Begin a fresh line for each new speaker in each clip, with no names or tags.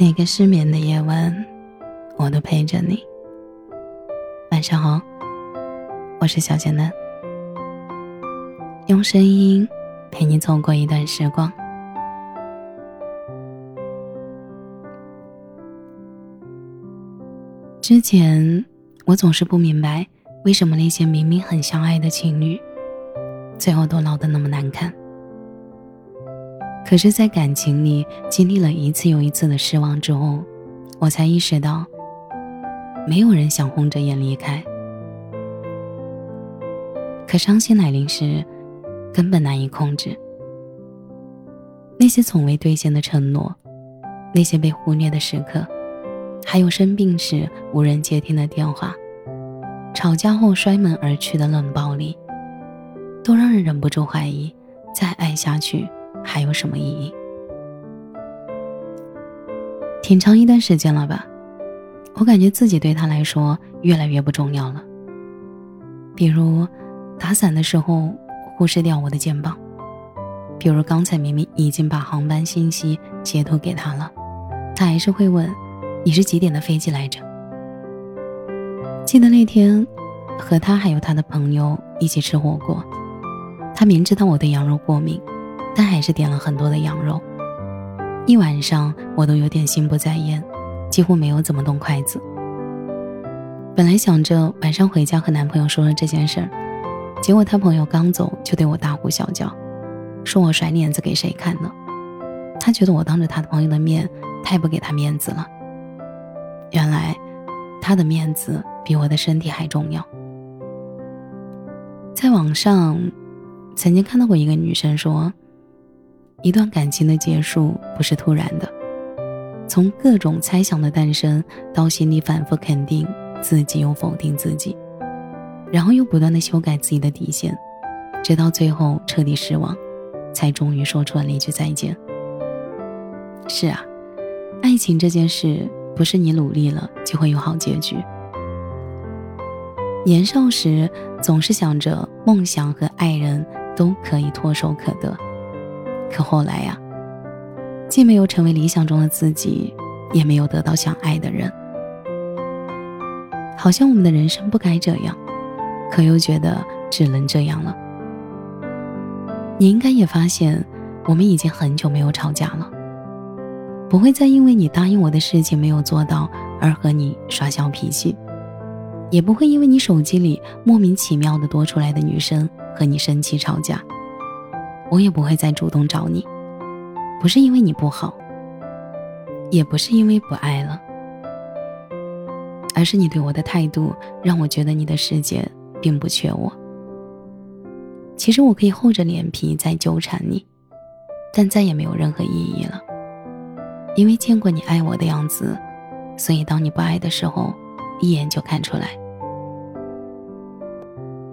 每个失眠的夜晚，我都陪着你。晚上好，我是小简单，用声音陪你走过一段时光。之前我总是不明白，为什么那些明明很相爱的情侣，最后都闹得那么难看。可是，在感情里经历了一次又一次的失望之后，我才意识到，没有人想红着眼离开。可伤心来临时，根本难以控制。那些从未兑现的承诺，那些被忽略的时刻，还有生病时无人接听的电话，吵架后摔门而去的冷暴力，都让人忍不住怀疑，再爱下去。还有什么意义？挺长一段时间了吧，我感觉自己对他来说越来越不重要了。比如打伞的时候忽视掉我的肩膀，比如刚才明明已经把航班信息截图给他了，他还是会问你是几点的飞机来着。记得那天和他还有他的朋友一起吃火锅，他明知道我对羊肉过敏。但还是点了很多的羊肉，一晚上我都有点心不在焉，几乎没有怎么动筷子。本来想着晚上回家和男朋友说了这件事儿，结果他朋友刚走就对我大呼小叫，说我甩脸子给谁看呢？他觉得我当着他的朋友的面太不给他面子了。原来他的面子比我的身体还重要。在网上曾经看到过一个女生说。一段感情的结束不是突然的，从各种猜想的诞生到心里反复肯定自己又否定自己，然后又不断的修改自己的底线，直到最后彻底失望，才终于说出了那句再见。是啊，爱情这件事不是你努力了就会有好结局。年少时总是想着梦想和爱人都可以唾手可得。可后来呀，既没有成为理想中的自己，也没有得到想爱的人，好像我们的人生不该这样，可又觉得只能这样了。你应该也发现，我们已经很久没有吵架了，不会再因为你答应我的事情没有做到而和你耍小脾气，也不会因为你手机里莫名其妙的多出来的女生和你生气吵架。我也不会再主动找你，不是因为你不好，也不是因为不爱了，而是你对我的态度让我觉得你的世界并不缺我。其实我可以厚着脸皮再纠缠你，但再也没有任何意义了，因为见过你爱我的样子，所以当你不爱的时候，一眼就看出来。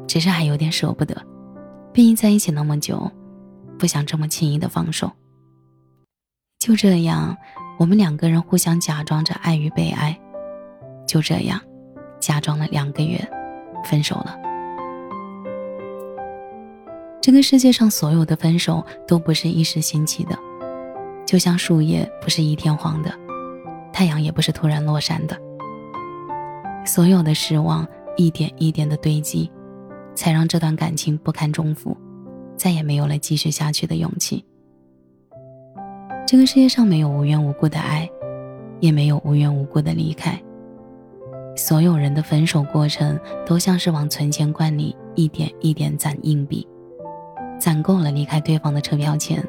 只是还有点舍不得，毕竟在一起那么久。不想这么轻易的放手。就这样，我们两个人互相假装着爱与被爱，就这样，假装了两个月，分手了。这个世界上所有的分手都不是一时兴起的，就像树叶不是一天黄的，太阳也不是突然落山的。所有的失望一点一点的堆积，才让这段感情不堪重负。再也没有了继续下去的勇气。这个世界上没有无缘无故的爱，也没有无缘无故的离开。所有人的分手过程都像是往存钱罐里一点一点攒硬币，攒够了离开对方的车票钱，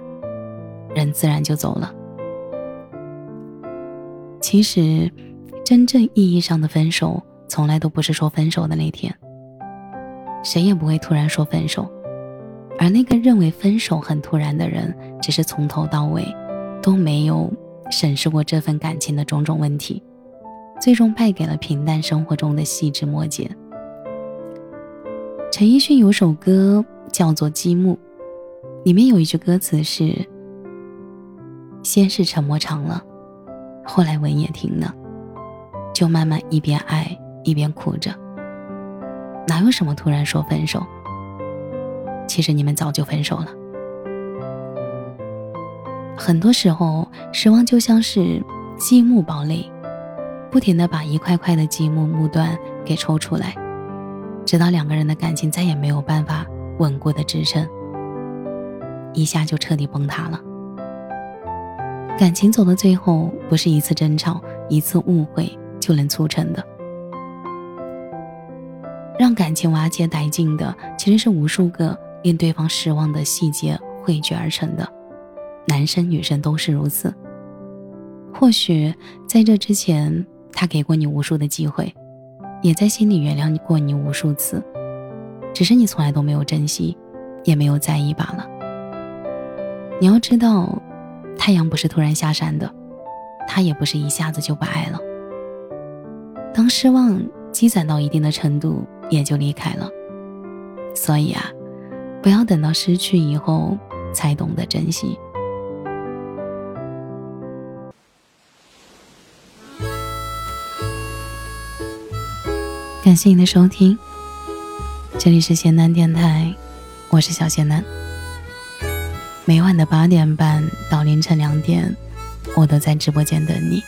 人自然就走了。其实，真正意义上的分手，从来都不是说分手的那天。谁也不会突然说分手。而那个认为分手很突然的人，只是从头到尾都没有审视过这份感情的种种问题，最终败给了平淡生活中的细枝末节。陈奕迅有首歌叫做《积木》，里面有一句歌词是：“先是沉默长了，后来吻也停了，就慢慢一边爱一边哭着。哪有什么突然说分手？”其实你们早就分手了。很多时候，失望就像是积木堡垒，不停的把一块块的积木木段给抽出来，直到两个人的感情再也没有办法稳固的支撑，一下就彻底崩塌了。感情走到最后，不是一次争吵、一次误会就能促成的。让感情瓦解殆尽的，其实是无数个令对方失望的细节汇聚而成的。男生女生都是如此。或许在这之前，他给过你无数的机会，也在心里原谅过你无数次，只是你从来都没有珍惜，也没有在意罢了。你要知道，太阳不是突然下山的，他也不是一下子就不爱了。当失望积攒到一定的程度。也就离开了。所以啊，不要等到失去以后才懂得珍惜。感谢你的收听，这里是咸男电台，我是小咸男。每晚的八点半到凌晨两点，我都在直播间等你。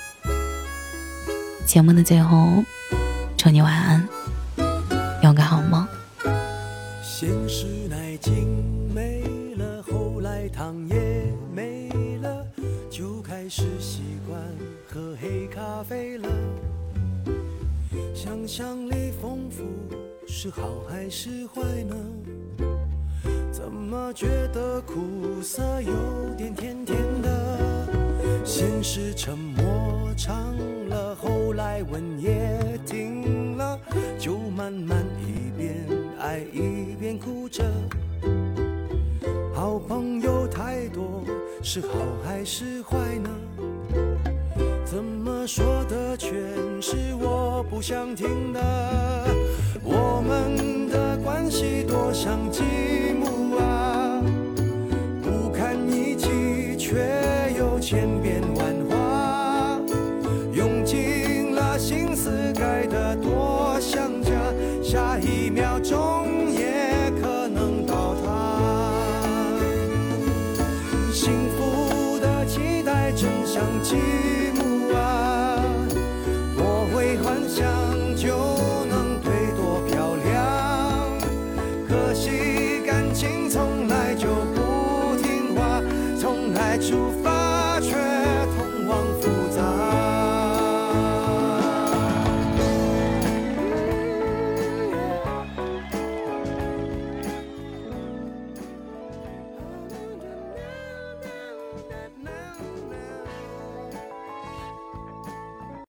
节目的最后，祝你晚安。
飞了。想象力丰富是好还是坏呢？怎么觉得苦涩有点甜甜的？先是沉默长了，后来吻也停了，就慢慢一边爱一边哭着。好朋友太多，是好还是坏呢？怎么说的全是我不想听的？我们的关系多像积木啊，不堪一击却。又牵